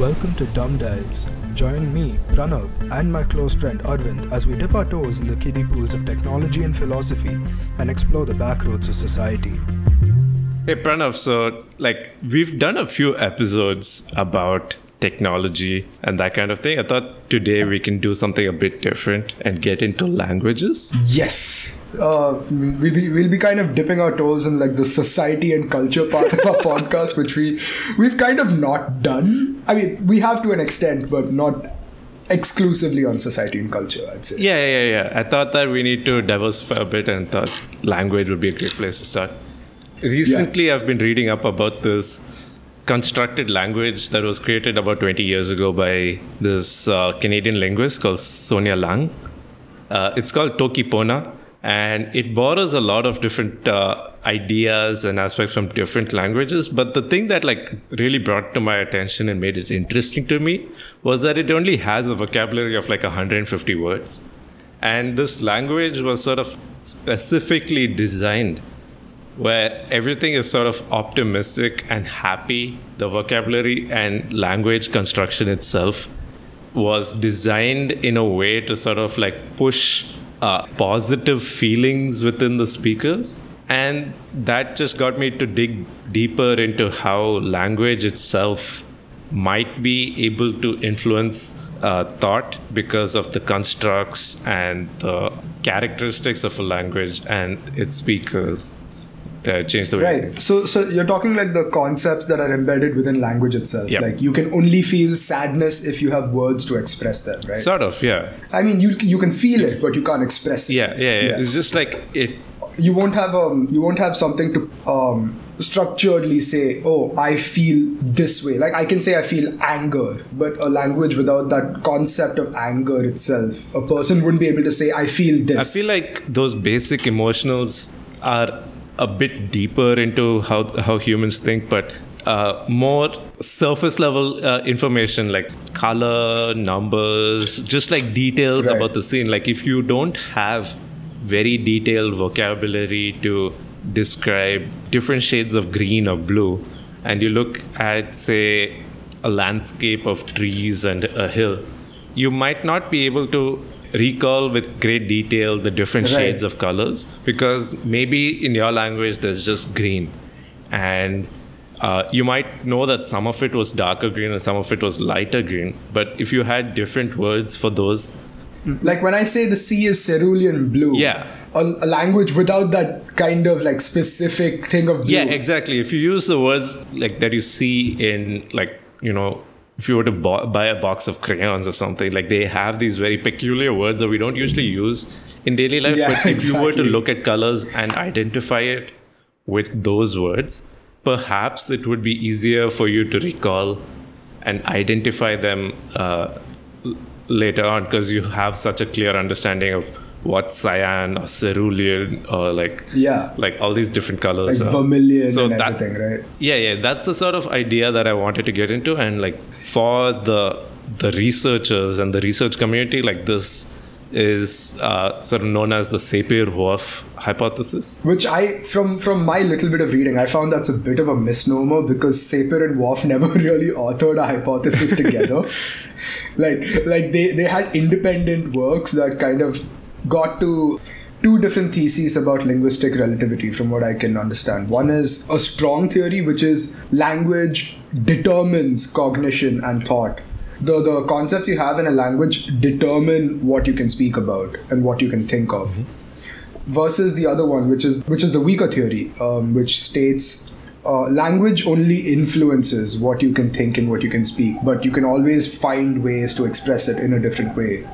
Welcome to Dumb Dives. Join me, Pranav, and my close friend Arvind as we dip our toes in the kiddie pools of technology and philosophy and explore the backroads of society. Hey Pranav, so like we've done a few episodes about technology and that kind of thing. I thought today we can do something a bit different and get into languages. Yes. Uh, we'll be we'll be kind of dipping our toes in like the society and culture part of our podcast, which we we've kind of not done. I mean, we have to an extent, but not exclusively on society and culture. I'd say. Yeah, yeah, yeah. I thought that we need to diversify a bit, and thought language would be a great place to start. Recently, yeah. I've been reading up about this constructed language that was created about 20 years ago by this uh, Canadian linguist called Sonja Lang. Uh, it's called Toki Pona and it borrows a lot of different uh, ideas and aspects from different languages. But the thing that like really brought to my attention and made it interesting to me was that it only has a vocabulary of like 150 words. And this language was sort of specifically designed where everything is sort of optimistic and happy. The vocabulary and language construction itself was designed in a way to sort of like push uh, positive feelings within the speakers. And that just got me to dig deeper into how language itself might be able to influence uh, thought because of the constructs and the characteristics of a language and its speakers that change the way. Right. So, so you're talking like the concepts that are embedded within language itself. Yep. Like you can only feel sadness if you have words to express that right? Sort of, yeah. I mean, you you can feel it, but you can't express it. Yeah, yeah, yeah. yeah. It's just like it. You won't have um you won't have something to um structuredly say, oh, I feel this way. Like I can say I feel anger, but a language without that concept of anger itself, a person wouldn't be able to say I feel this. I feel like those basic emotionals are a bit deeper into how how humans think, but uh, more surface level uh, information like color, numbers, just like details right. about the scene. Like if you don't have very detailed vocabulary to describe different shades of green or blue, and you look at say a landscape of trees and a hill, you might not be able to recall with great detail the different right. shades of colors because maybe in your language there's just green and uh, you might know that some of it was darker green and some of it was lighter green but if you had different words for those like when i say the sea is cerulean blue yeah a, a language without that kind of like specific thing of blue. yeah exactly if you use the words like that you see in like you know if you were to buy a box of crayons or something, like they have these very peculiar words that we don't usually use in daily life. Yeah, but if exactly. you were to look at colors and identify it with those words, perhaps it would be easier for you to recall and identify them uh, later on because you have such a clear understanding of what cyan or cerulean or like yeah like all these different colors like vermilion so and that, everything right yeah yeah that's the sort of idea that i wanted to get into and like for the the researchers and the research community like this is uh, sort of known as the Sapir-Whorf hypothesis. Which I, from from my little bit of reading, I found that's a bit of a misnomer because Sapir and Whorf never really authored a hypothesis together. like like they they had independent works that kind of got to two different theses about linguistic relativity from what I can understand. One is a strong theory, which is language determines cognition and thought. The, the concepts you have in a language determine what you can speak about and what you can think of. Mm-hmm. Versus the other one, which is which is the weaker theory, um, which states uh, language only influences what you can think and what you can speak, but you can always find ways to express it in a different way.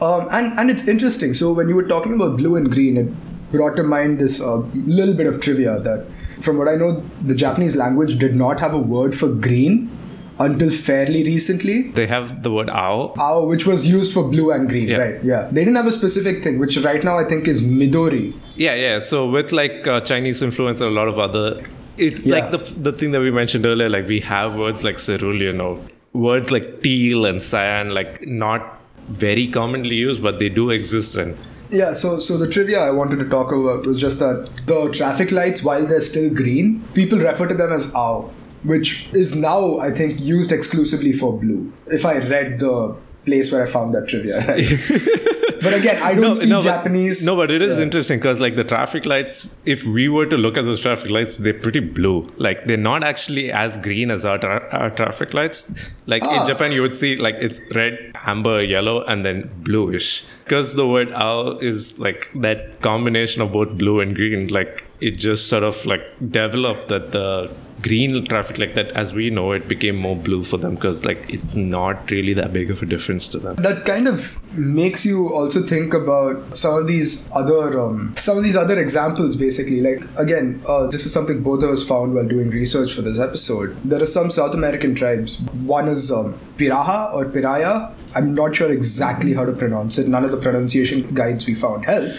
Um, and and it's interesting. So when you were talking about blue and green, it brought to mind this uh, little bit of trivia that, from what I know, the Japanese language did not have a word for green until fairly recently. They have the word ao. Ao, which was used for blue and green, yeah. right? Yeah. They didn't have a specific thing, which right now I think is midori. Yeah, yeah. So with like uh, Chinese influence and a lot of other, it's yeah. like the the thing that we mentioned earlier. Like we have words like cerulean or words like teal and cyan, like not very commonly used, but they do exist. And yeah, so so the trivia I wanted to talk about was just that the traffic lights, while they're still green, people refer to them as ao. which is now, I think, used exclusively for blue. If I read the place where I found that trivia, right? but again, I don't speak no, Japanese. But, no, but it is Yeah. interesting because like the traffic lights, if we were to look at those traffic lights, they're pretty blue. Like they're not actually as green as our, tra- our traffic lights. Like Ah. in Japan, you would see like it's red, amber, yellow, and then bluish. Because the word ao is like that combination of both blue and green. Like it just sort of like developed that the green traffic like that as we know it became more blue for them because like it's not really that big of a difference to them. That kind of makes you also think about some of these other um, some of these other examples basically. Like again uh, this is something both of us found while doing research for this episode. There are some south american tribes. One is um, piraha or piraya. I'm not sure exactly how to pronounce it. None of the pronunciation guides we found helped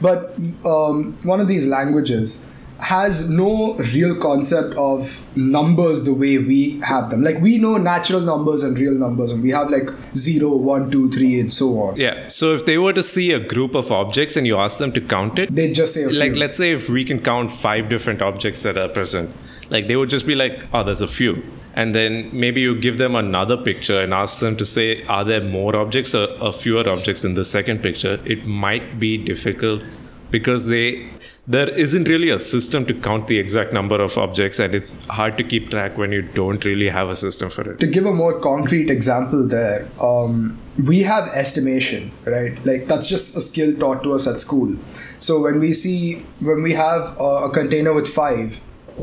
but um, one of these languages has no real concept of numbers the way we have them. Like we know natural numbers and real numbers, and we have like 0, 1, 2, 3, and so on. Yeah. So if they were to see a group of objects and you ask them to count it, They just say a like let's say if we can count five different objects that are present, like they would just be like, oh, there's a few. And then maybe you give them another picture and ask them to say, are there more objects or, or fewer objects in the second picture? It might be difficult because they there isn't really a system to count the exact number of objects and it's hard to keep track when you don't really have a system for it. to give a more concrete example there, um, we have estimation, right? Like that's just a skill taught to us at school. So when we see, when we have a, a container with five,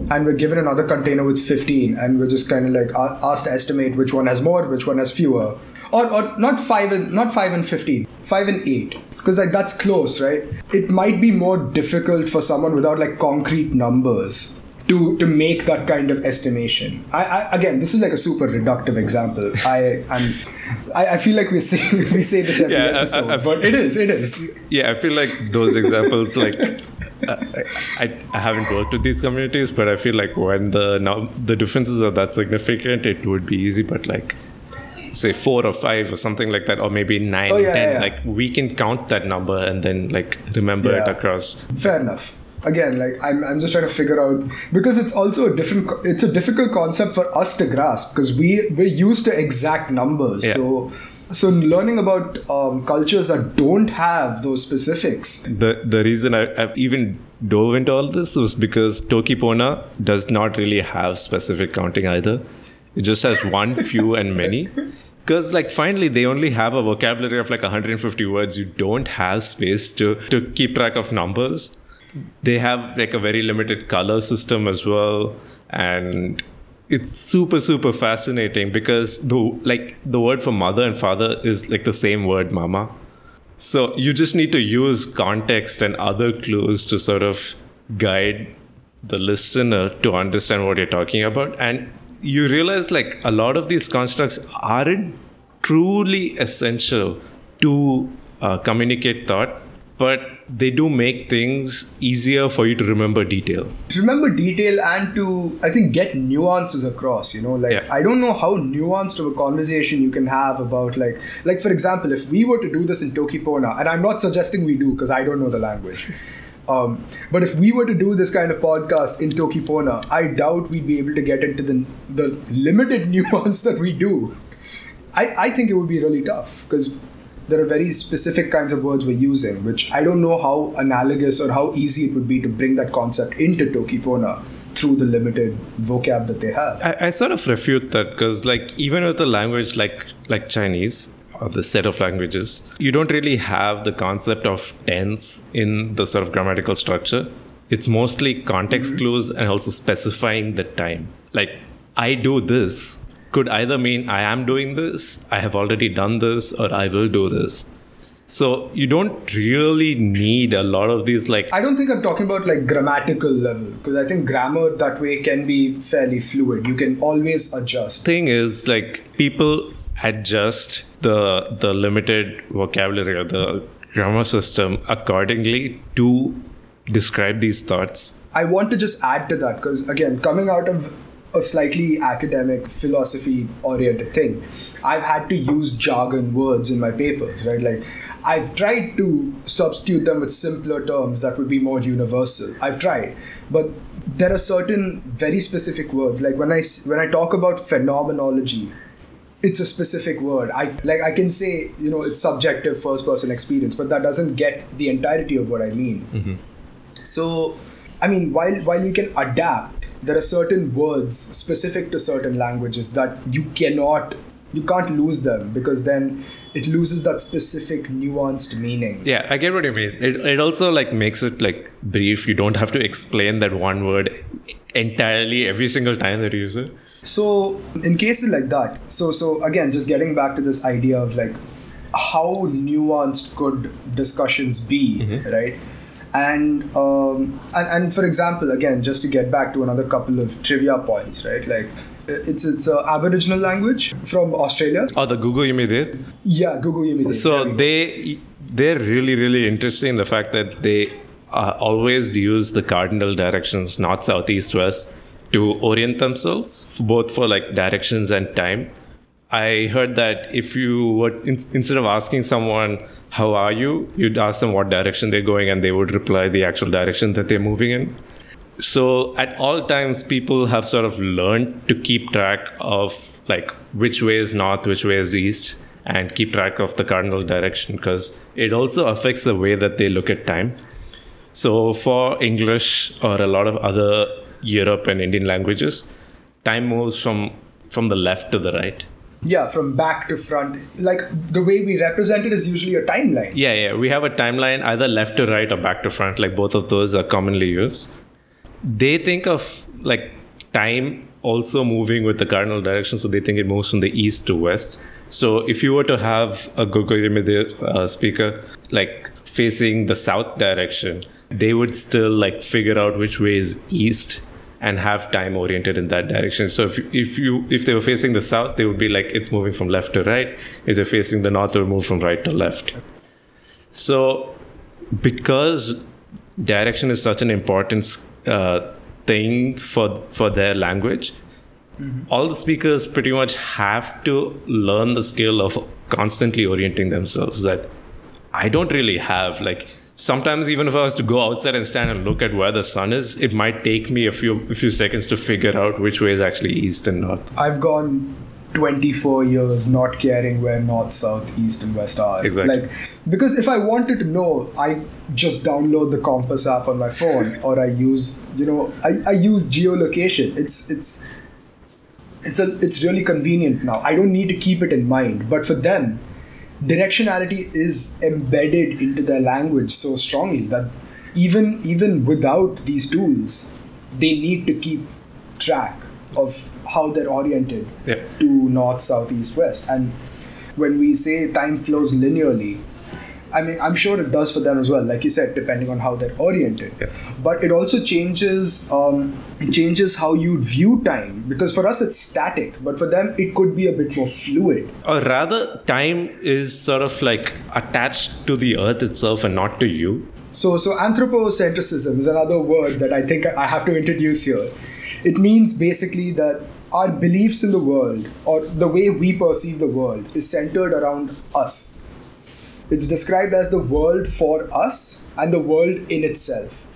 and we're given another container with 15, and we're just kind of like asked to estimate which one has more, which one has fewer. Or, or not five and not five and fifteen, five and eight, because like that's close, right? It might be more difficult for someone without like concrete numbers to to make that kind of estimation. I, I again, this is like a super reductive example. I I'm, I, I feel like we say we say this every Yeah, episode, I- but it is it is. Yeah, I feel like those examples, like I, I, I haven't worked with these communities, but I feel like when the now the differences are that significant, it would be easy. But like, say four or five or something like that, or maybe nine, Oh, yeah, ten, yeah, yeah. like we can count that number and then like remember it across. Fair enough. Again, like I'm, I'm just trying to figure out because it's also a different. It's a difficult concept for us to grasp because we we're used to exact numbers. Yeah. So so learning about um, cultures that don't have those specifics. The the reason I, I've even dove into all this was because toki pona does not really have specific counting either. It just has one, few, and many. Because like finally they only have a vocabulary of like 150 words. You don't have space to to keep track of numbers. They have like a very limited color system as well, and it's super super fascinating because the like the word for mother and father is like the same word, mama. So you just need to use context and other clues to sort of guide the listener to understand what you're talking about. And you realize like a lot of these constructs aren't truly essential to uh, communicate thought, but they do make things easier for you to remember detail. to remember detail and to i think get nuances across you know like Yeah. i don't know how nuanced of a conversation you can have about like like for example if we were to do this in toki pona and i'm not suggesting we do because i don't know the language um, but if we were to do this kind of podcast in toki pona i doubt we'd be able to get into the the limited nuance that we do I, I think it would be really tough because there are very specific kinds of words we're using, which I don't know how analogous or how easy it would be to bring that concept into Toki Pona through the limited vocab that they have. I, I sort of refute that because like even with a language like like Chinese or the set of languages, you don't really have the concept of tense in the sort of grammatical structure. It's mostly context mm-hmm. clues and also specifying the time. Like I do this could either mean I am doing this, I have already done this, or I will do this. So you don't really need a lot of these like I don't think I'm talking about like grammatical level because I think grammar that way can be fairly fluid. You can always adjust. thing is like people adjust the the limited vocabulary or the grammar system accordingly to describe these thoughts I want to just add to that because, again, coming out of a slightly academic, philosophy oriented thing, I've had to use jargon words in my papers, right? Like, I've tried to substitute them with simpler terms that would be more universal. I've tried. But there are certain very specific words. Like when I when I talk about phenomenology, it's a specific word. I like I can say you know it's subjective first person experience, but that doesn't get the entirety of what I mean. Mm-hmm. So, I mean, while while you can adapt, there are certain words specific to certain languages that you cannot, you can't lose them because then it loses that specific nuanced meaning. Yeah, I get what you mean. It, it also like makes it like brief. You don't have to explain that one word entirely every single time that you use it. So, in cases like that, so so again, just getting back to this idea of like how nuanced could discussions be, right? And, um, and and for example, again, just to get back to another couple of trivia points, right? Like it's it's a Aboriginal language from Australia. Oh, the Guugu Yimithirr. Yeah, Guugu Yimithirr. There So they they're really really interesting in the fact that they uh, always use the cardinal directions north south east west to orient themselves both for like directions and time. I heard that if you were in, instead of asking someone how are you, you'd ask them what direction they're going, and they would reply the actual direction that they're moving in. So at all times, people have sort of learned to keep track of like which way is north, which way is east, and keep track of the cardinal direction because it also affects the way that they look at time. So for English or a lot of other Europe and Indian languages, time moves from from the left to the right. yeah, from back to front, like the way we represent it is usually a timeline. Yeah, yeah. We have a timeline either left to right or back to front. Like both of those are commonly used. They think of like time also moving with the cardinal direction, so they think it moves from the east to west. So if you were to have a Guugu Yimithirr uh, speaker like facing the south direction, they would still like figure out which way is east and have time oriented in that direction. So if if you if they were facing the south, they would be like it's moving from left to right. If they're facing the north, it would move from right to left. So because direction is such an important uh, thing for for their language, all the speakers pretty much have to learn the skill of constantly orienting themselves. That I don't really have like sometimes even if I was to go outside and stand and look at where the sun is, it might take me a few a few seconds to figure out which way is actually east and north. I've gone 24 years not caring where north, south, east, and west are. Exactly. Like, because if I wanted to know, I just download the Compass app on my phone, or I use, you know, I, I use geolocation. It's it's it's a it's really convenient now. I don't need to keep it in mind. But for them, directionality is embedded into their language so strongly that even even without these tools, they need to keep track of how they're oriented Yeah. to north, south, east, west. And when we say time flows linearly, I mean, I'm sure it does for them as well, like you said, depending on how they're oriented. Yeah. But it also changes, um, it changes how you view time because for us it's static, but for them it could be a bit more fluid. Or rather, time is sort of like attached to the earth itself and not to you. So, so anthropocentrism is another word that I think I have to introduce here. It means basically that our beliefs in the world or the way we perceive the world is centered around us. It's described as the world for us and the world in itself.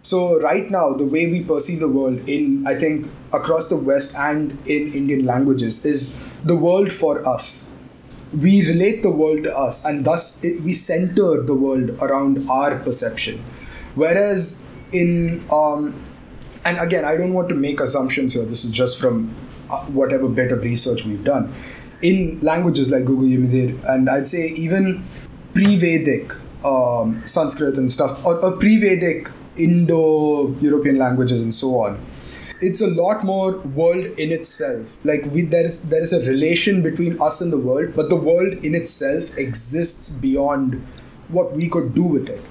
So right now, the way we perceive the world in I think across the West and in Indian languages is the world for us. We relate the world to us, and thus it, we center the world around our perception. Whereas in um, and again, I don't want to make assumptions here. This is just from uh, whatever bit of research we've done in languages like Guugu Yimithirr, and I'd say even pre-Vedic um, Sanskrit and stuff, or, or pre-Vedic Indo-European languages and so on. It's a lot more world in itself. Like we, there is there is a relation between us and the world, but the world in itself exists beyond what we could do with it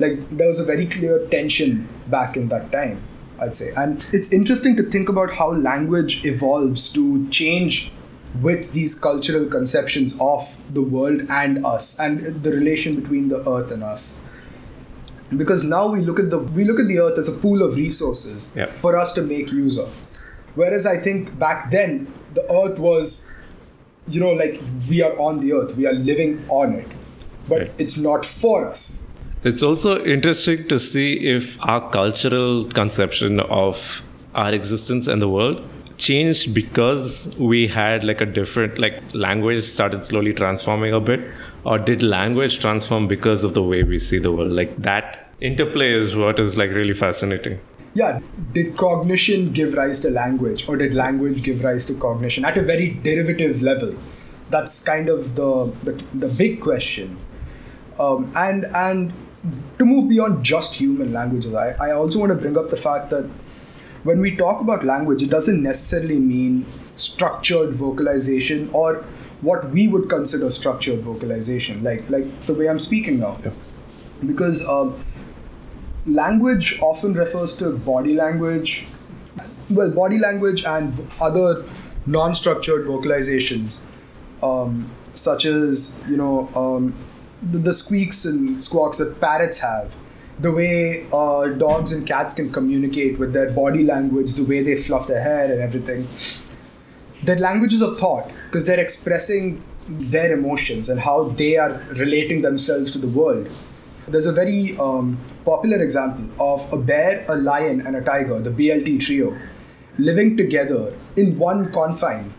like there was a very clear tension back in that time i'd say and it's interesting to think about how language evolves to change with these cultural conceptions of the world and us and the relation between the earth and us because now we look at the we look at the earth as a pool of resources Yeah. for us to make use of whereas i think back then the earth was you know like we are on the earth we are living on it but Right. it's not for us It's also interesting to see if our cultural conception of our existence and the world changed because we had like a different like language started slowly transforming a bit? Or did language transform because of the way we see the world? Like that interplay is what is like really fascinating. Yeah did cognition give rise to language? Or did language give rise to cognition at a very derivative level? That's kind of the the, the big question. Um, and and to move beyond just human languages I, I also want to bring up the fact that when we talk about language it doesn't necessarily mean structured vocalization or what we would consider structured vocalization like like the way i'm speaking now Yeah. because um, language often refers to body language well body language and other non-structured vocalizations um, such as you know um, the, the squeaks and squawks that parrots have the way uh, dogs and cats can communicate with their body language the way they fluff their hair and everything they're languages of thought because they're expressing their emotions and how they are relating themselves to the world. There's a very um, popular example of a bear, a lion, and a tiger, the BLT trio, living together in one confine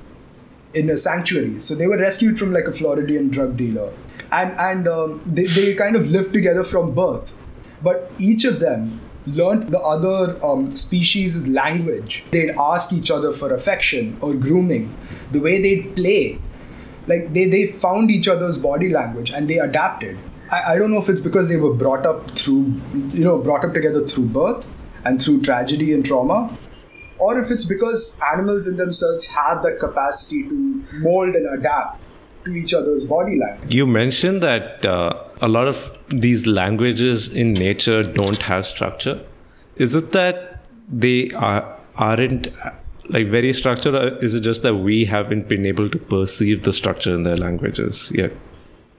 in a sanctuary. So they were rescued from like a Floridian drug dealer, and and um, they they kind of lived together from birth, but each of them learned the other um, species' language. They'd ask each other for affection or grooming, the way they'd play. Like they, they found each other's body language and they adapted. I, I don't know if it's because they were brought up through, you know, brought up together through birth and through tragedy and trauma, or if it's because animals in themselves have that capacity to mold and adapt to each other's body language. You mentioned that uh, a lot of these languages in nature don't have structure. Is it that they are aren't like very structured, or is it just that we haven't been able to perceive the structure in their languages yet?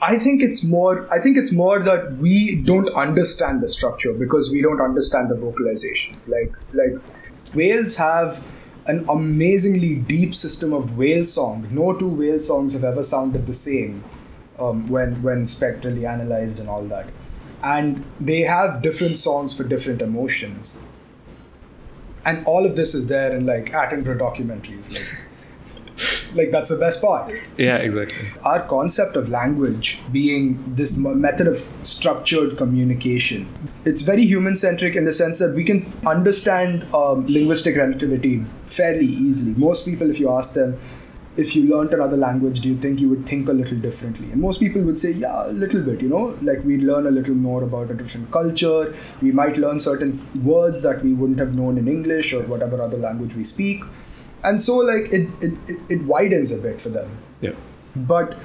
I think it's more. I think it's more that we don't understand the structure because we don't understand the vocalizations. Like like whales have an amazingly deep system of whale song. No two whale songs have ever sounded the same um, when when spectrally analyzed and all that. And they have different songs for different emotions. And all of this is there in like Attenborough documentaries. Like, like that's the best part. Yeah, exactly. our concept of language being this method of structured communication it's very human centric in the sense that we can understand um, linguistic relativity fairly easily. Most people if you ask them if you learnt another language do you think you would think a little differently? And most people would say yeah a little bit you know? Like we learn a little more about a different culture. We might learn certain words that we wouldn't have known in english or whatever other language we speak and so like it, it, it, widens a bit for them Yeah. but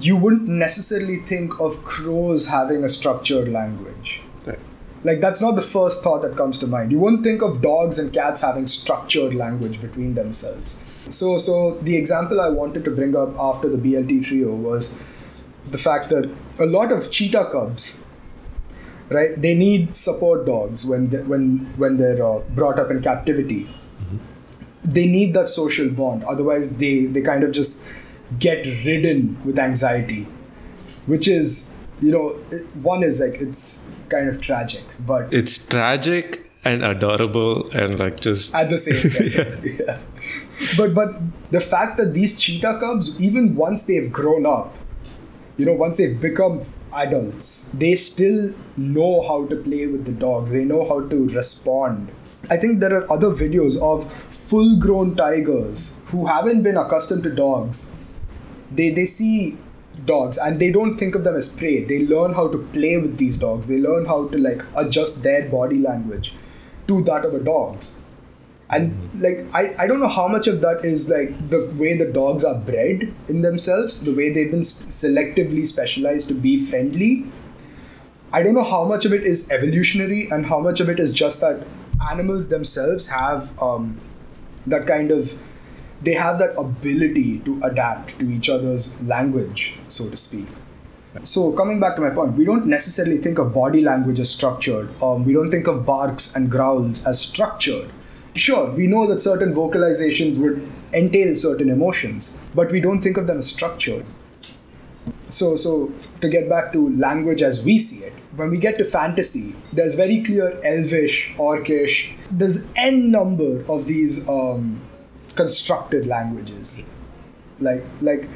you wouldn't necessarily think of crows having a structured language. Right. Like that's not the first thought that comes to mind. You wouldn't think of dogs and cats having structured language between themselves. So so the example I wanted to bring up after the BLT trio was the fact that a lot of cheetah cubs right they need support dogs when they, when when they're uh, brought up in captivity they need that social bond. Otherwise they they kind of just get ridden with anxiety which is you know one is like it's kind of tragic but It's tragic and adorable and like just at the same time. Yeah. but but the fact that these cheetah cubs even once they've grown up you know once they've become adults they still know how to play with the dogs. They know how to respond i think there are other videos of full grown tigers who haven't been accustomed to dogs. They they see dogs and they don't think of them as prey. They learn how to play with these dogs. They learn how to like adjust their body language to that of a dog's. And mm-hmm. like I, I don't know how much of that is like the way the dogs are bred in themselves the way they've been sp- selectively specialized to be friendly. I don't know how much of it is evolutionary and how much of it is just that animals themselves have um, that kind of they have that ability to adapt to each other's language so to speak so coming back to my point, we don't necessarily think of body language as structured. Um, we don't think of barks and growls as structured. Sure, we know that certain vocalizations would entail certain emotions, but we don't think of them as structured. so so to get back to language as we see it when we get to fantasy there's very clear elvish orcish there's n number of these um, constructed languages. Like like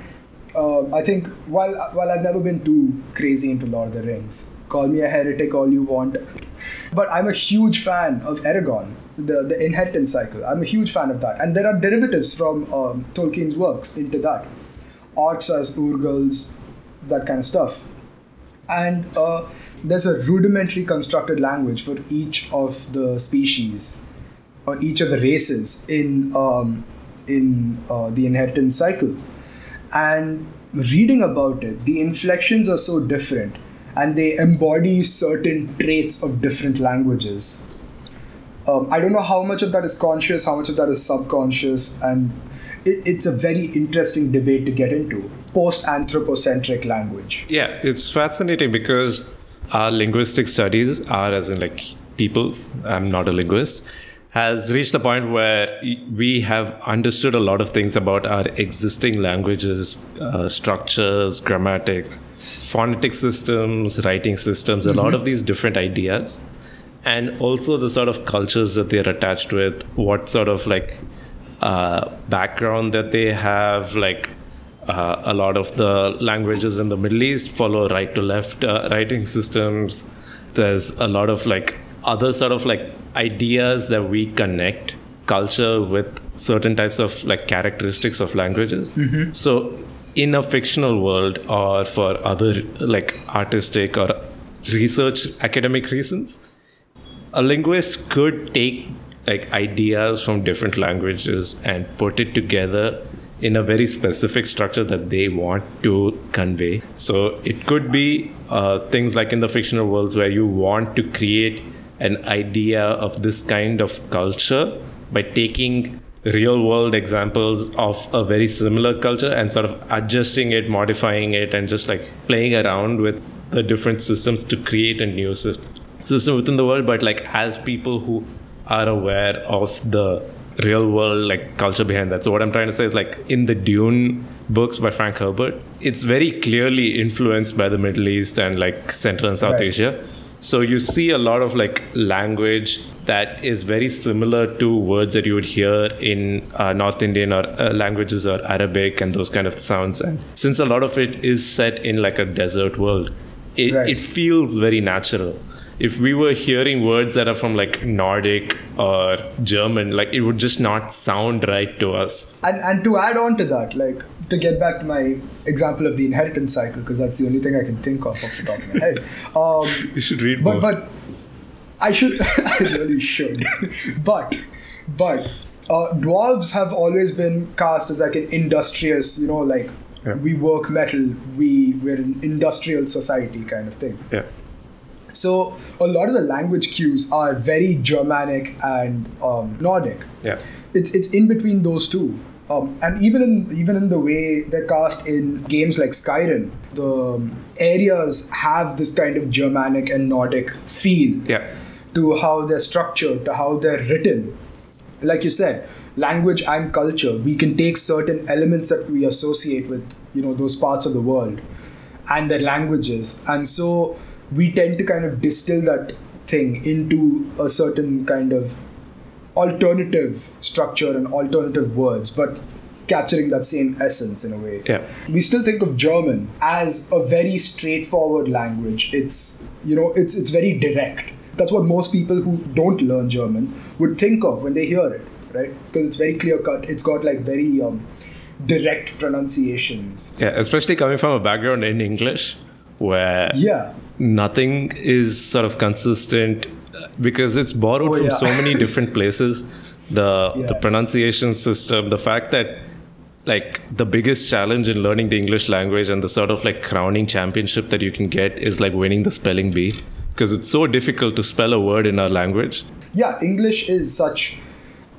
uh, i think while while i've never been too crazy into lord of the rings call me a heretic all you want but i'm a huge fan of Eragon, the, the inheritance cycle. I'm a huge fan of that. And there are derivatives from um, tolkien's works into that. Orcs as urgals that kind of stuff. And uh, there's a rudimentary constructed language for each of the species or each of the races in um, in uh, the inheritance cycle. And reading about it, the inflections are so different and they embody certain traits of different languages. Um, I don't know how much of that is conscious, how much of that is subconscious, and it, it's a very interesting debate to get into post anthropocentric language. Yeah, it's fascinating because our linguistic studies are, as in like people's, I'm not a linguist, has reached the point where we have understood a lot of things about our existing languages, uh, structures, grammatic, phonetic systems, writing systems, mm-hmm. a lot of these different ideas. And also the sort of cultures that they're attached with, what sort of like uh, background that they have, like uh, a lot of the languages in the Middle East follow right to left uh, writing systems. There's a lot of like other sort of like ideas that we connect culture with certain types of like characteristics of languages. Mm-hmm. So in a fictional world or for other like artistic or research academic reasons, a linguist could take like ideas from different languages and put it together in a very specific structure that they want to convey. So it could be uh, things like in the fictional worlds where you want to create an idea of this kind of culture by taking real world examples of a very similar culture and sort of adjusting it, modifying it, and just like playing around with the different systems to create a new system system within the world. But like as people who are aware of the real world like culture behind that. So what I'm trying to say is like in the Dune books by Frank Herbert, it's very clearly influenced by the Middle East and like Central and South right. Asia. So you see a lot of like language that is very similar to words that you would hear in uh, North Indian or uh, languages or Arabic and those kind of sounds. And since a lot of it is set in like a desert world, it, right. it feels very natural if we were hearing words that are from like Nordic or German, like it would just not sound right to us. And and to add on to that, like to get back to my example of the inheritance cycle, because that's the only thing I can think of off the top of my head. Um, you should read but, more. But I should, I really should. but but uh, dwarves have always been cast as like an industrious, you know, like yeah. we work metal, we we're an industrial society kind of thing. Yeah. So a lot of the language cues are very Germanic and um, Nordic. Yeah, it's it's in between those two. Um, and even in even in the way they're cast in games like Skyrim, the areas have this kind of Germanic and Nordic feel yeah. to how they're structured, to how they're written. Like you said, language and culture, we can take certain elements that we associate with you know those parts of the world and their languages, and so we tend to kind of distill that thing into a certain kind of alternative structure and alternative words, but capturing that same essence in a way. Yeah. We still think of German as a very straightforward language. It's you know, it's it's very direct. That's what most people who don't learn German would think of when they hear it, right? Because it's very clear cut. It's got like very um, direct pronunciations. Yeah, especially coming from a background in English where yeah nothing is sort of consistent uh, because it's borrowed oh, from yeah. so many different places the yeah. the pronunciation system the fact that like the biggest challenge in learning the english language and the sort of like crowning championship that you can get is like winning the spelling bee because it's so difficult to spell a word in our language yeah english is such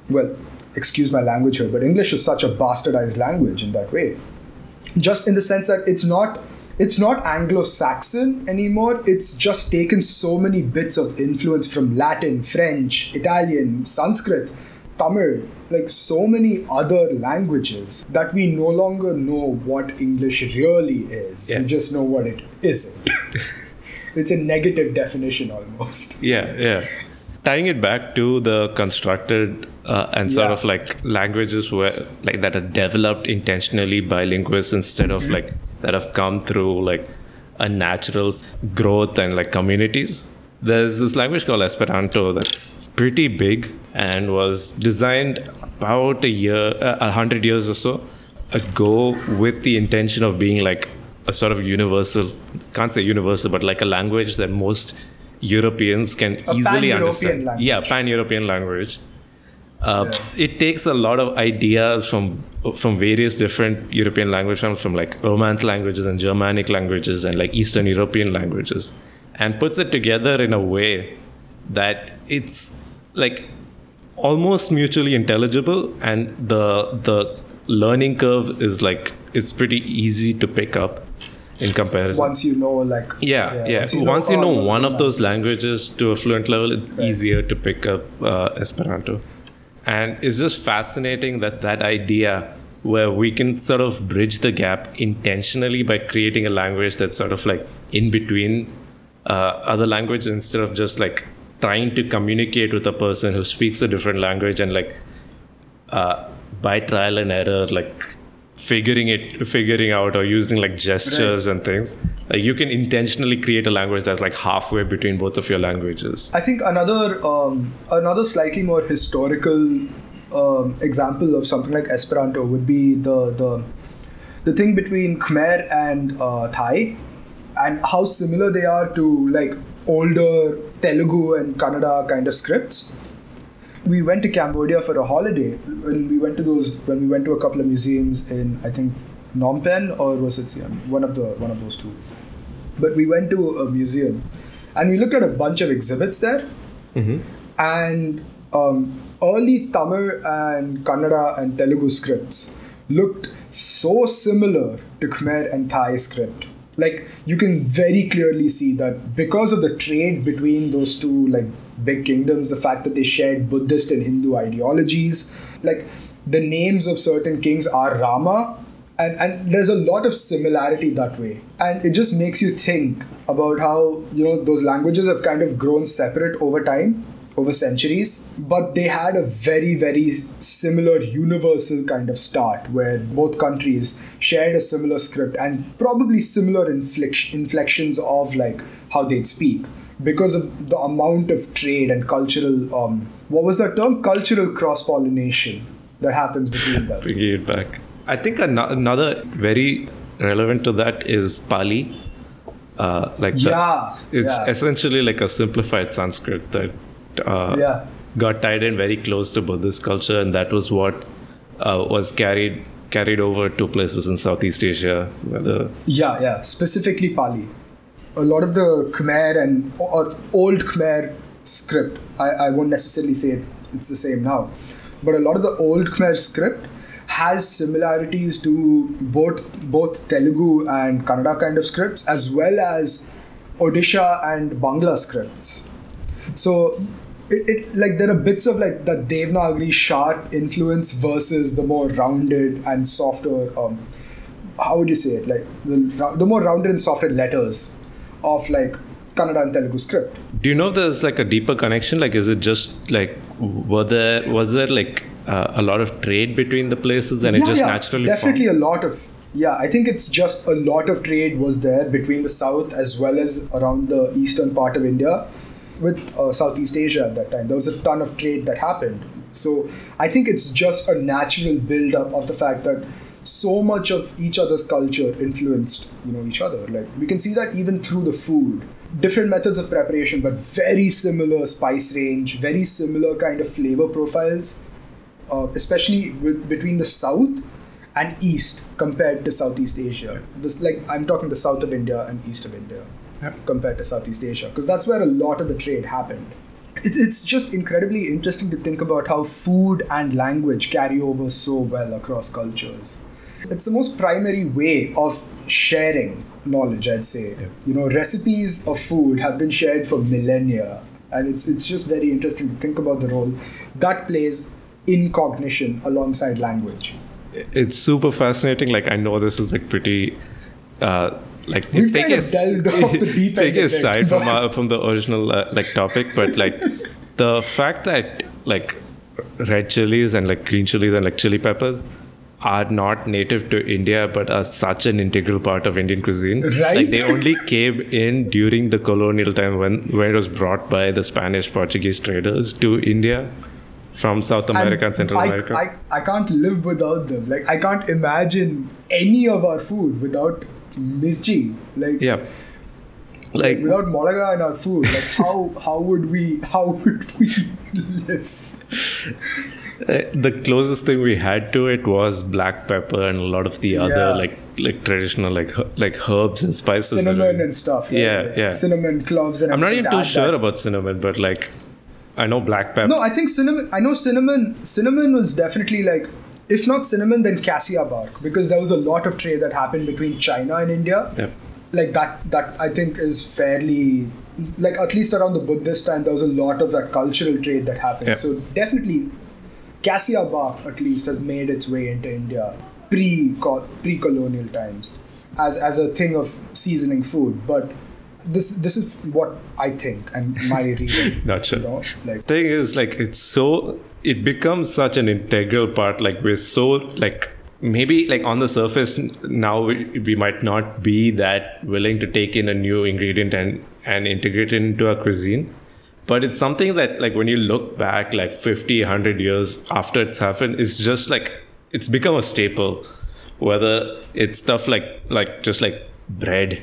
well excuse my language here but english is such a bastardized language in that way just in the sense that it's not it's not Anglo-Saxon anymore. It's just taken so many bits of influence from Latin, French, Italian, Sanskrit, Tamil, like so many other languages, that we no longer know what English really is. Yeah. We just know what it isn't. it's a negative definition almost. Yeah, yeah. Tying it back to the constructed uh, and sort Yeah. of like languages where like that are developed intentionally by linguists instead of like that have come through like a natural growth and like communities. There's this language called Esperanto that's pretty big and was designed about a year, uh, a hundred years or so ago with the intention of being like a sort of universal, can't say universal, but like a language that most Europeans can A easily understand. language. Yeah, pan-European language. Uh, Yeah. It takes a lot of ideas from from various different European languages, from, from like Romance languages and Germanic languages and like Eastern European languages, and puts it together in a way that it's like almost mutually intelligible, and the the learning curve is like it's pretty easy to pick up in comparison. Once you know, like Yeah, yeah. Once you know, all one the of those languages to a fluent level, it's Right. easier to pick up uh, Esperanto. And it's just fascinating that that idea where we can sort of bridge the gap intentionally by creating a language that's sort of like in between uh, other languages instead of just like trying to communicate with a person who speaks a different language and like uh, by trial and error like figuring it figuring out or using like gestures and things like you can intentionally create a language that's like halfway between both of your languages I think another um, another slightly more historical um, example of something like Esperanto would be the the the thing between Khmer and uh, Thai, and how similar they are to like older Telugu and Kannada kind of scripts. We went to Cambodia for a holiday, and we went to those when we went to a couple of museums in I think Phnom Penh or was it Siam? One of the one of those two. But we went to a museum, and we looked at a bunch of exhibits there, and um, early Tamil and Kannada and Telugu scripts looked so similar to Khmer and Thai script. Like you can very clearly see that because of the trade between those two like big kingdoms, the fact that they shared Buddhist and Hindu ideologies, like the names of certain kings are Rama, and, and there's a lot of similarity that way. And it just makes you think about how you know those languages have kind of grown separate over time over centuries. But they had a very very similar universal kind of start where both countries shared a similar script and probably similar inflections of like how they'd speak because of the amount of trade and cultural um, what was that term cultural cross pollination that happens between them bringing it back i think ano- another very relevant to that is pali uh, like the- Yeah, it's yeah. essentially like a simplified sanskrit that uh, Yeah. got tied in very close to buddhist culture and that was what uh, was carried carried over to places in southeast asia whether Yeah, yeah, specifically Pali. A lot of the Khmer and old Khmer script, I, I won't necessarily say it, it's the same now, but a lot of the old Khmer script has similarities to both both Telugu and Kannada kind of scripts as well as Odisha and Bangla scripts. So it, it like there are bits of like the Devanagari sharp influence versus the more rounded and softer um, how would you say it like the, the more rounded and softer letters of like Kannada and Telugu script. do you know if there's like a deeper connection like is it just like were there was there like uh, a lot of trade between the places and it just yeah, naturally definitely formed? a lot of yeah i think it's just a lot of trade was there between the south as well as around the eastern part of india with uh, southeast asia at that time there was a ton of trade that happened so i think it's just a natural build up of the fact that so much of each other's culture influenced you know each other like we can see that even through the food different methods of preparation but very similar spice range very similar kind of flavor profiles uh, especially with, between the south and east compared to Southeast Asia. This like I'm talking the south of India and east of India compared to Southeast Asia because that's where a lot of the trade happened. It, it's just incredibly interesting to think about how food and language carry over so well across cultures. It's the most primary way of sharing knowledge, I'd say. You know, recipes of food have been shared for millennia, and it's it's just very interesting to think about the role that plays in cognition alongside language. It's super fascinating. Like I know this is like pretty. Uh, like We've take kind a- of delved off the deep take a a side from our, from the original uh, like topic, but like the fact that like red chilies and like green chilies and like chili peppers are not native to India but are such an integral part of Indian cuisine. Right. Like they only came in during the colonial time when when it was brought by the Spanish Portuguese traders to India from South America and, Central I, America. I, I can't live without them. Like I can't imagine any of our food without mirchi. Like yeah. Like without molaga in our food. Like how how would we how would we live? Uh, the closest thing we had to it was black pepper and a lot of the other Yeah. like like traditional like like herbs and spices. Cinnamon are- and stuff. Yeah, yeah. Cinnamon, cloves, and I'm not even too sure that. about cinnamon, but like I know black pepper. No, I think cinnamon. I know cinnamon. Cinnamon was definitely like, if not cinnamon, then cassia bark, because there was a lot of trade that happened between China and India. Yeah. Like that. That I think is fairly, like at least around the Buddhist time, there was a lot of that cultural trade that happened. Yeah. So definitely, cassia bark at least has made its way into India pre pre colonial times as as a thing of seasoning food, but. This, this is what I think and my reading. Not sure. You know, like thing is like it's so it becomes such an integral part like we're so like maybe like on the surface now we, we might not be that willing to take in a new ingredient and and integrate it into our cuisine but it's something that like when you look back like 50 100 years after it's happened it's just like it's become a staple whether it's stuff like like just like bread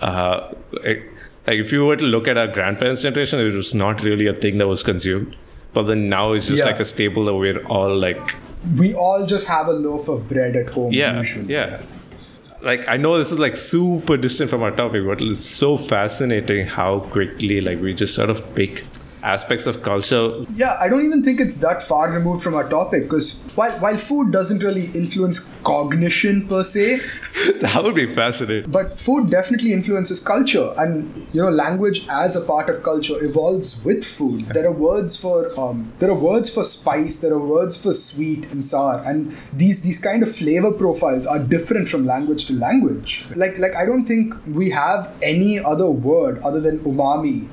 uh like, like if you were to look at our grandparents generation it was not really a thing that was consumed but then now it's just Yeah. like a staple that we're all like we all just have a loaf of bread at home yeah usually. yeah like i know this is like super distant from our topic but it's so fascinating how quickly like we just sort of pick aspects of culture Yeah, I don't even think it's that far removed from our topic because while while food doesn't really influence cognition per se, that would be fascinating but food definitely influences culture and you know language as a part of culture evolves with food. There are words for um, there are words for spice, there are words for sweet and sour, and these these kind of flavor profiles are different from language to language. Like like I don't think we have any other word other than umami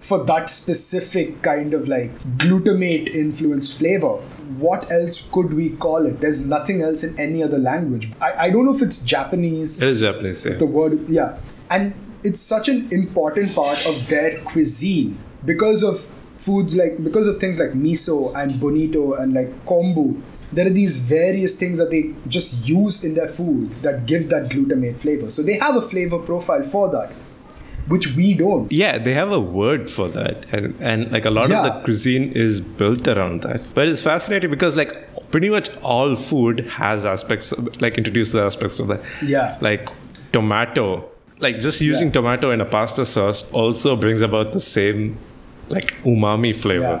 for that specific kind of like glutamate influenced flavor. What else could we call it? There's nothing else in any other language. I, I don't know if it's Japanese, it is japanese yeah the word, yeah. And it's such an important part of their cuisine because of foods like, because of things like miso and bonito and like kombu. There are these various things that they just use in their food that give that glutamate flavor. So they have a flavor profile for that, which we don't. yeah they have a word for that and and like a lot of the cuisine is built around that but it's fascinating because like pretty much all food has aspects of, like introduces aspects of that Yeah. like tomato like just using Yeah. tomato in a pasta sauce also brings about the same like umami flavor Yeah.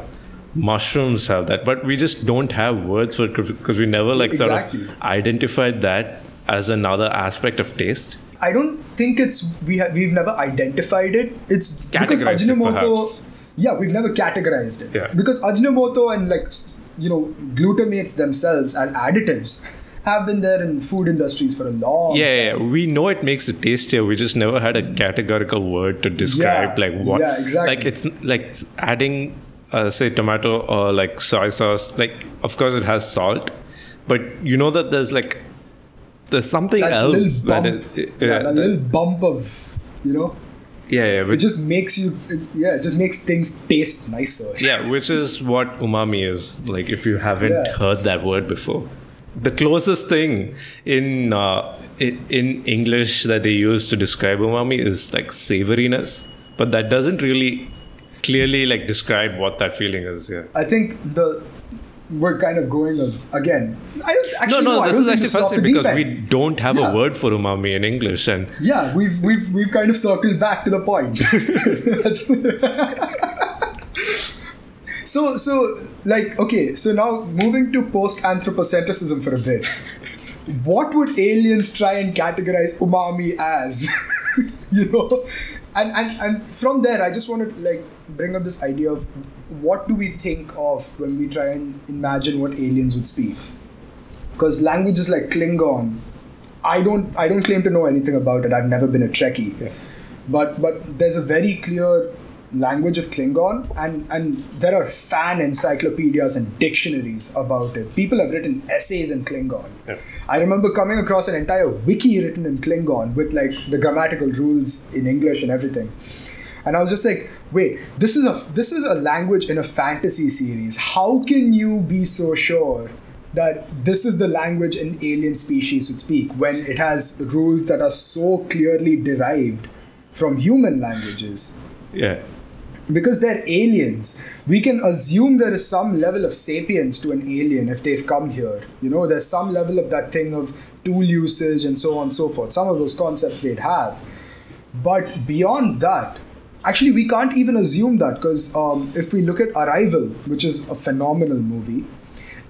mushrooms have that but we just don't have words for it because we never like Exactly. sort of identified that as another aspect of taste I don't think it's we have we've never identified it. It's because Categorized it, Yeah, we've never categorized it. Yeah. Because Ajinomoto and like you know glutamates themselves as additives have been there in food industries for a long. Yeah, yeah, yeah. we know it makes it tastier. We just never had a categorical word to describe Yeah, like what. yeah, exactly. Like it's like adding, uh, say, tomato or like soy sauce. Like, of course, it has salt, but you know that there's like there's something That else that bump, it, yeah, yeah, that little bump of you know, yeah, yeah, it which, just makes you, it, yeah, it just makes things taste nicer. yeah, which is what umami is. Like, if you haven't Yeah. heard that word before, the closest thing in uh, in English that they use to describe umami is like savoriness, but that doesn't really clearly like describe what that feeling is. Yeah. I think the we're kind of going again. I don't, No, actually, no, I this is actually this is off the fascinating because we don't have Yeah. a word for umami in English, and Yeah, we've we've we've kind of circled back to the point. So so like okay, so now moving to post anthropocentrism for a bit. What would aliens try and categorize umami as? you know and, and and from there i just want to like bring up this idea of what do we think of when we try and imagine what aliens would speak because languages like klingon i don't i don't claim to know anything about it i've never been a trekkie Yeah. but but there's a very clear language of Klingon, and and there are fan encyclopedias and dictionaries about it. People have written essays in Klingon. Yeah. I remember coming across an entire wiki written in Klingon with like the grammatical rules in English and everything. And I was just like, wait, this is a this is a language in a fantasy series. How can you be so sure that this is the language an alien species would speak when it has rules that are so clearly derived from human languages? Yeah. because they're aliens we can assume there is some level of sapience to an alien if they've come here you know there's some level of that thing of tool usage and so on and so forth some of those concepts they'd have but beyond that actually we can't even assume that because um, if we look at arrival which is a phenomenal movie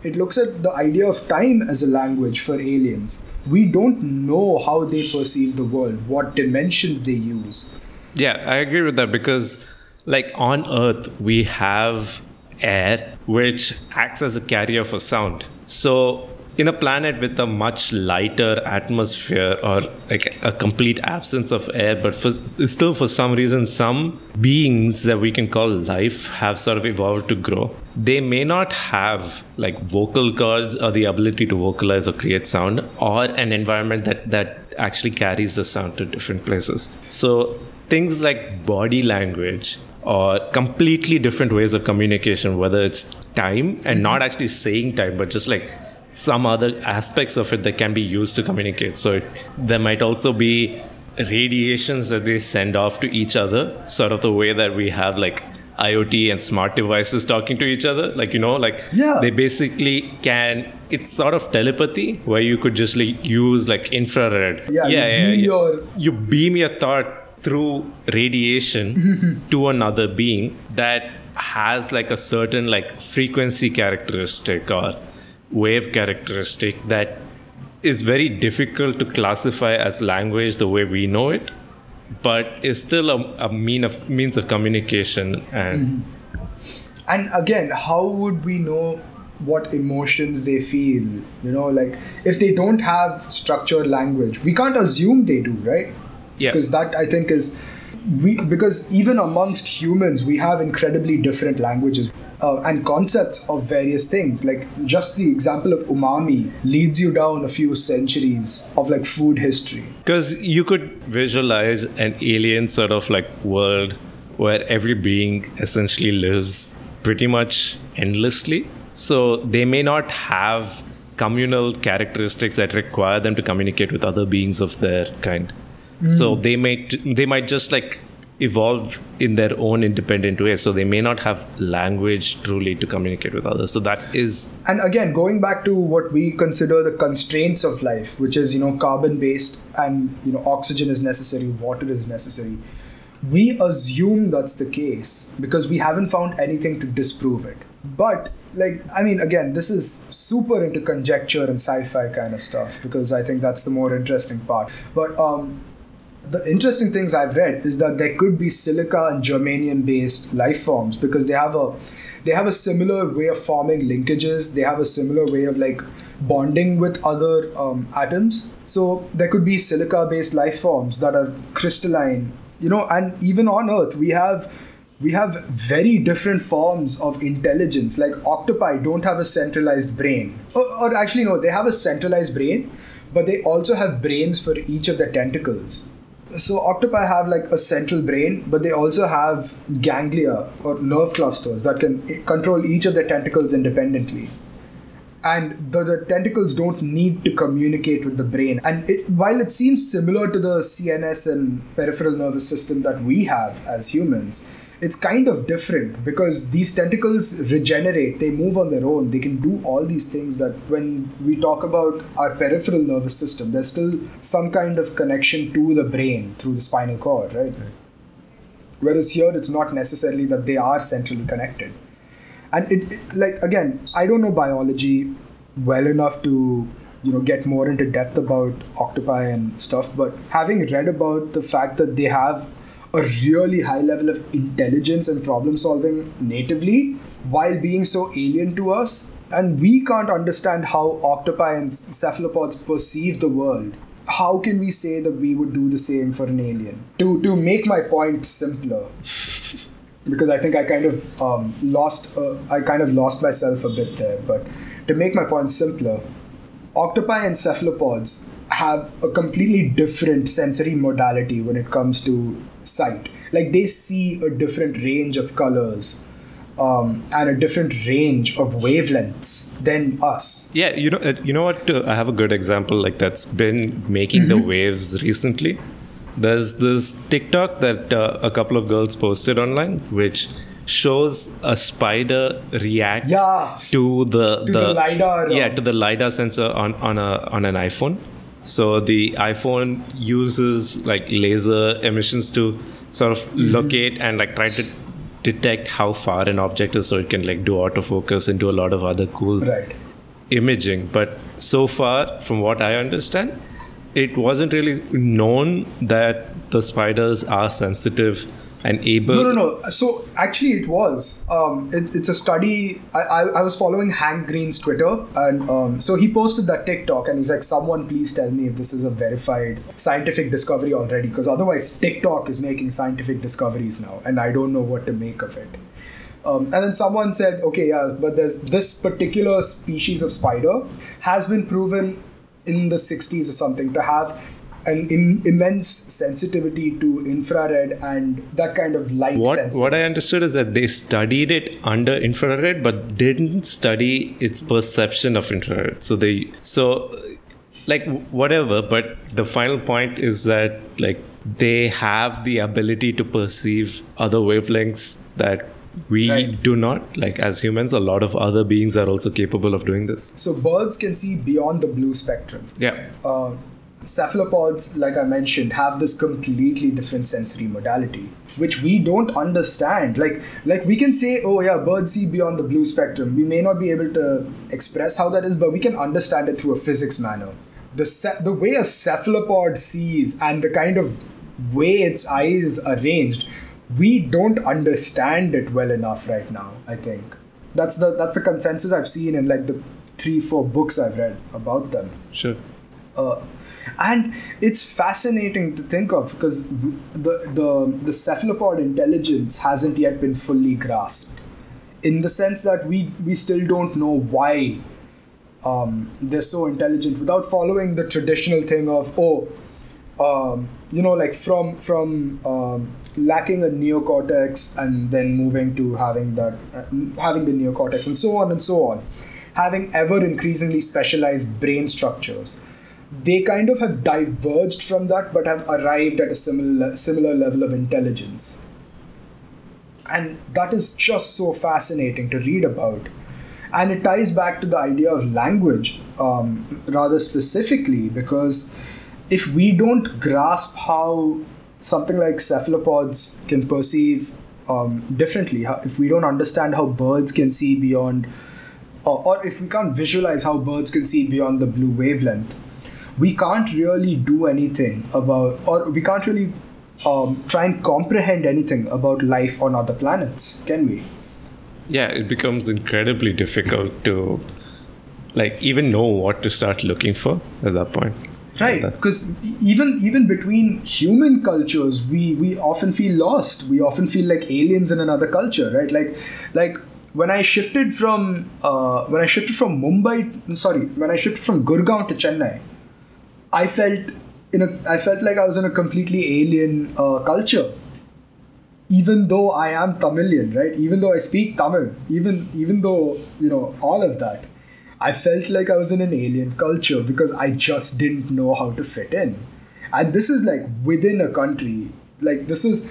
it looks at the idea of time as a language for aliens we don't know how they perceive the world what dimensions they use Yeah, I agree with that because, like, on Earth, we have air which acts as a carrier for sound. So, in a planet with a much lighter atmosphere or like a complete absence of air, but for, still for some reason, some beings that we can call life have sort of evolved to grow. They may not have like vocal cords or the ability to vocalize or create sound or an environment that, that actually carries the sound to different places. So, things like body language or completely different ways of communication, whether it's time and not mm-hmm. actually saying time, but just like some other aspects of it that can be used to communicate. So it, there might also be radiations that they send off to each other, sort of the way that we have like IoT and smart devices talking to each other. Like, you know, like Yeah. they basically can, it's sort of telepathy where you could just like use like infrared. Yeah, you beam your- you beam your thought through radiation to another being that has like a certain like frequency characteristic or wave characteristic that is very difficult to classify as language the way we know it but is still a, a mean of means of communication and mm-hmm. and again how would we know what emotions they feel? You know like if they don't have structured language we can't assume they do right? Yeah. because that i think is we because even amongst humans we have incredibly different languages uh, and concepts of various things like just the example of umami leads you down a few centuries of like food history Because you could visualize an alien sort of like world where every being essentially lives pretty much endlessly. So they may not have communal characteristics that require them to communicate with other beings of their kind. So they may they might just like evolve in their own independent way. So they may not have language truly to communicate with others. So that is and again going back to what we consider the constraints of life which is you know carbon based and you know oxygen is necessary water is necessary we assume that's the case because we haven't found anything to disprove it but like i mean again this is super into conjecture and sci-fi kind of stuff because i think that's the more interesting part but um the interesting things I've read is that there could be silica and germanium based life forms because they have a they have a similar way of forming linkages. They have a similar way of like bonding with other um, atoms. So there could be silica based life forms that are crystalline, you know, and even on Earth we have we have very different forms of intelligence. Like octopi don't have a centralized brain, or, or actually no, they have a centralized brain, but they also have brains for each of their tentacles so octopi have like a central brain but they also have ganglia or nerve clusters that can control each of their tentacles independently. And the, the tentacles don't need to communicate with the brain. And it, while it seems similar to the cns and peripheral nervous system that we have as humans it's kind of different because these tentacles regenerate they move on their own they can do all these things that when we talk about our peripheral nervous system there's still some kind of connection to the brain through the spinal cord right? Whereas here it's not necessarily that they are centrally connected. And it, it like again i don't know biology well enough to you know get more into depth about octopi and stuff but having read about the fact that they have a really high level of intelligence and problem solving natively while being so alien to us. And we can't understand how octopi and cephalopods perceive the world. How can we say that we would do the same for an alien? To to make my point simpler because i think i kind of um, lost uh, i kind of lost myself a bit there but to make my point simpler octopi and cephalopods have a completely different sensory modality when it comes to sight like they see a different range of colors um, and a different range of wavelengths than us. Yeah, you know, uh, you know what? Uh, I have a good example like that's been making mm-hmm. the waves recently. There's this TikTok that uh, a couple of girls posted online, which shows a spider react yeah, to the to the, the lidar. Yeah, to the lidar sensor on on a on an iPhone. So the iPhone uses like laser emissions to sort of mm-hmm. locate and like try to detect how far an object is so it can like do autofocus and do a lot of other cool right. imaging but so far from what i understand it wasn't really known that the spiders are sensitive and able no no no. So actually it was. Um, it, it's a study. I, I, I, was following hank green's twitter and um, so he posted that tiktok and he's like someone please tell me if this is a verified scientific discovery already because otherwise tiktok is making scientific discoveries now and i don't know what to make of it. Um, and then someone said okay yeah but there's this particular species of spider has been proven in the 60s or something to have an in, immense sensitivity to infrared and that kind of light what sensing. what i understood is that they studied it under infrared but didn't study its perception of infrared. So they so like whatever but the final point is that like they have the ability to perceive other wavelengths that we right. do not. Like as humans a lot of other beings are also capable of doing this. So birds can see beyond the blue spectrum. Yeah. Uh, cephalopods, like I mentioned, have this completely different sensory modality, which we don't understand. Like, like we can say, oh yeah, birds see beyond the blue spectrum. We may not be able to express how that is, but we can understand it through a physics manner. The ce- the way a cephalopod sees and the kind of way its eyes are arranged, we don't understand it well enough right now. I think that's the that's the consensus I've seen in like the three four books I've read about them. Sure. Uh, and it's fascinating to think of because the, the, the cephalopod intelligence hasn't yet been fully grasped. In the sense that we, we still don't know why um, they're so intelligent without following the traditional thing of, oh, um, you know, like from, from um, lacking a neocortex and then moving to having that, uh, having the neocortex and so on and so on, having ever increasingly specialized brain structures they kind of have diverged from that but have arrived at a similar similar level of intelligence. And that is just so fascinating to read about. And it ties back to the idea of language um, rather specifically because if we don't grasp how something like cephalopods can perceive um, differently if we don't understand how birds can see beyond or, or if we can't visualize how birds can see beyond the blue wavelength we can't really do anything about, or we can't really um, try and comprehend anything about life on other planets, can we? Yeah, it becomes incredibly difficult to, like, even know what to start looking for at that point. Right, because even even between human cultures, we we often feel lost. We often feel like aliens in another culture, right? Like, like when I shifted from uh, when I shifted from Mumbai, sorry, when I shifted from Gurgaon to Chennai, I felt in a I felt like I was in a completely alien uh, culture. Even though I am Tamilian, right? Even though I speak Tamil, even even though you know all of that, I felt like I was in an alien culture because I just didn't know how to fit in. And this is like within a country. Like this is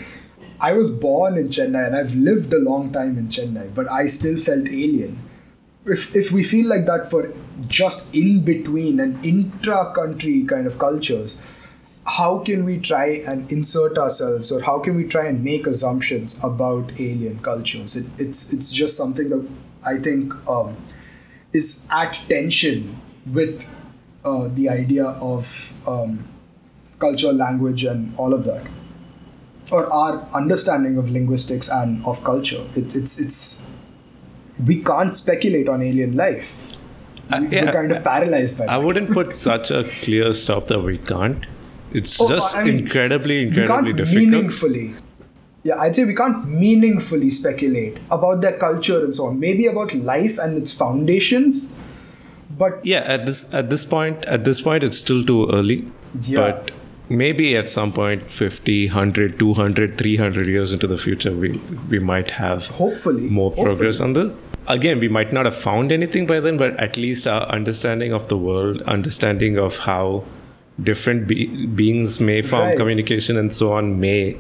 I was born in Chennai and I've lived a long time in Chennai, but I still felt alien if, if we feel like that for just in between and intra country kind of cultures, how can we try and insert ourselves or how can we try and make assumptions about alien cultures? It, it's, it's just something that I think um, is at tension with uh, the idea of um, culture, language, and all of that, or our understanding of linguistics and of culture. It, it's it's we can't speculate on alien life. Uh, yeah, we're kind of paralyzed by I that. wouldn't put such a clear stop that we can't. It's Oh, just I mean, incredibly, we can't incredibly difficult. meaningfully. Yeah, I'd say we can't meaningfully speculate about their culture and so on. Maybe about life and its foundations, but Yeah, at this at this point, at this point, it's still too early. Yeah. But maybe at some point, 50, 100, 200, 300 years into the future, we we might have hopefully more hopefully. progress on this. Again, we might not have found anything by then, but at least our understanding of the world, understanding of how different be- beings may form Right. communication and so on, may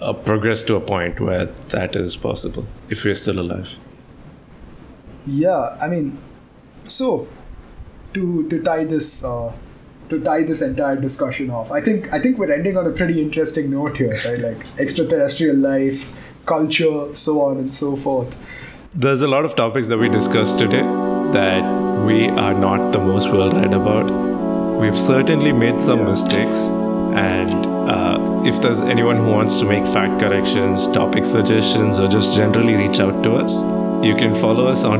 uh, progress to a point where that is possible if we're still alive. Yeah, I mean, so to to tie this uh, to tie this entire discussion off, I think I think we're ending on a pretty interesting note here, right? Like extraterrestrial life, culture, so on and so forth. There's a lot of topics that we discussed today that we are not the most well read about. We've certainly made some mistakes, and uh, if there's anyone who wants to make fact corrections, topic suggestions, or just generally reach out to us, you can follow us on